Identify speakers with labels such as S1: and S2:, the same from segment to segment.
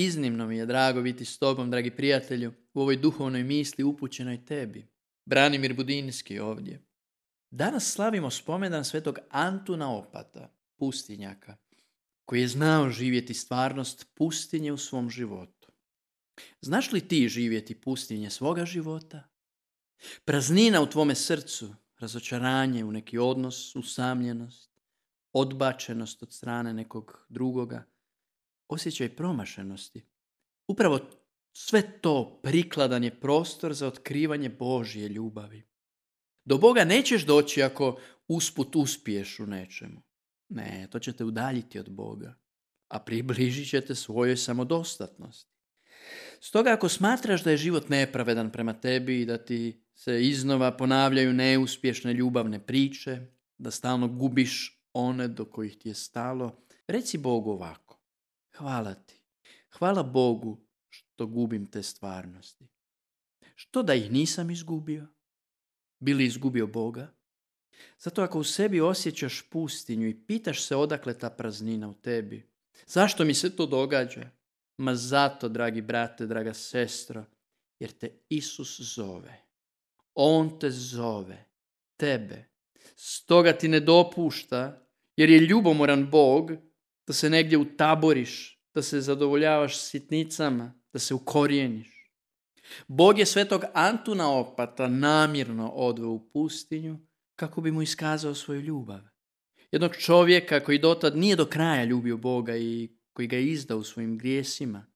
S1: Iznimno mi je drago biti s tobom, dragi prijatelju, u ovoj duhovnoj misli upućenoj tebi. Branimir Budinski ovdje. Danas slavimo spomedan svetog Antuna Opata, pustinjaka, koji je znao živjeti stvarnost pustinje u svom životu. Znaš li ti živjeti pustinje svoga života? Praznina u tvome srcu, razočaranje u neki odnos, usamljenost, odbačenost od strane nekog drugoga, osjećaj promašenosti. Upravo sve to prikladan je prostor za otkrivanje Božje ljubavi. Do Boga nećeš doći ako usput uspiješ u nečemu. Ne, to će te udaljiti od Boga, a približit će te svojoj samodostatnosti. Stoga ako smatraš da je život nepravedan prema tebi i da ti se iznova ponavljaju neuspješne ljubavne priče, da stalno gubiš one do kojih ti je stalo, reci Bogu ovako. Hvala ti. Hvala Bogu što gubim te stvarnosti. Što da ih nisam izgubio? Bili izgubio Boga? Zato ako u sebi osjećaš pustinju i pitaš se odakle ta praznina u tebi, zašto mi se to događa? Ma zato, dragi brate, draga sestro, jer te Isus zove. On te zove, tebe. Stoga ti ne dopušta, jer je ljubomoran Bog, da se negdje utaboriš, da se zadovoljavaš sitnicama, da se ukorijeniš. Bog je svetog Antuna Opata namjerno odveo u pustinju kako bi mu iskazao svoju ljubav. Jednog čovjeka koji dotad nije do kraja ljubio Boga i koji ga je izdao u svojim grijesima.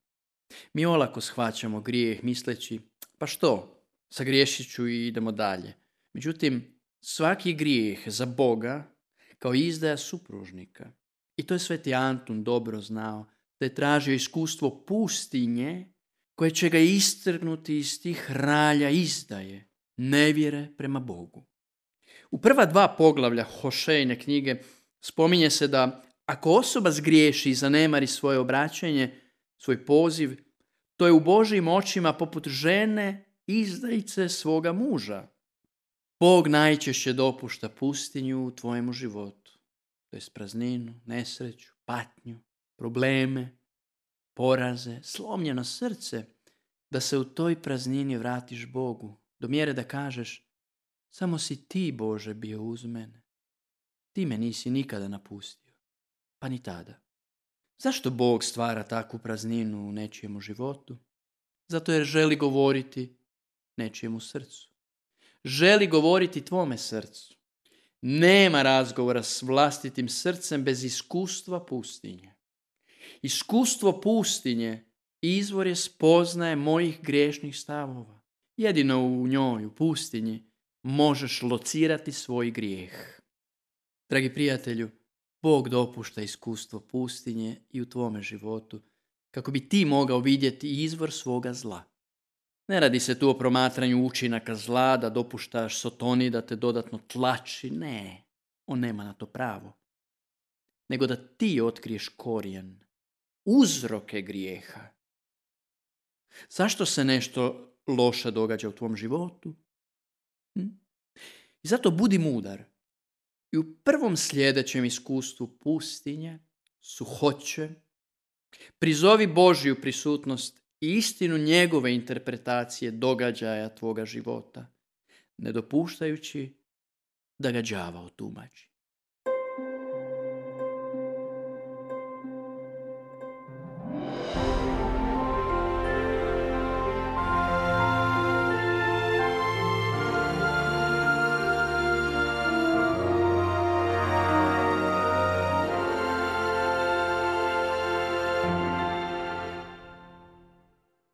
S1: Mi olako shvaćamo grijeh misleći, pa što, sagriješit ću i idemo dalje. Međutim, svaki grijeh za Boga kao izdaja supružnika. I to je sveti Antun dobro znao, da je tražio iskustvo pustinje koje će ga istrgnuti iz tih ralja izdaje, nevjere prema Bogu. U prva dva poglavlja Hošejne knjige spominje se da ako osoba zgriješi i zanemari svoje obraćanje, svoj poziv, to je u Božijim očima poput žene izdajice svoga muža. Bog najčešće dopušta pustinju u tvojemu životu, to je prazninu, nesreću, patnju, probleme, poraze, slomljeno srce, da se u toj praznini vratiš Bogu, do mjere da kažeš, samo si ti, Bože, bio uz mene. Ti me nisi nikada napustio, pa ni tada. Zašto Bog stvara takvu prazninu u nečijemu životu? Zato jer želi govoriti nečijemu srcu. Želi govoriti tvome srcu. Nema razgovora s vlastitim srcem bez iskustva pustinje. Iskustvo pustinje izvor je spoznaje mojih grešnih stavova. Jedino u njoj, u pustinji, možeš locirati svoj grijeh. Dragi prijatelju, Bog dopušta iskustvo pustinje i u tvome životu, kako bi ti mogao vidjeti izvor svoga zla. Ne radi se tu o promatranju učinaka zla, da dopuštaš sotoni da te dodatno tlači, ne, on nema na to pravo. Nego da ti otkriješ korijen, uzroke grijeha. Zašto se nešto loše događa u tvom životu? Hm? I zato budi mudar. I u prvom sljedećem iskustvu pustinje, suhoće, prizovi Božju prisutnost istinu njegove interpretacije događaja tvoga života, ne dopuštajući da ga đava otumači.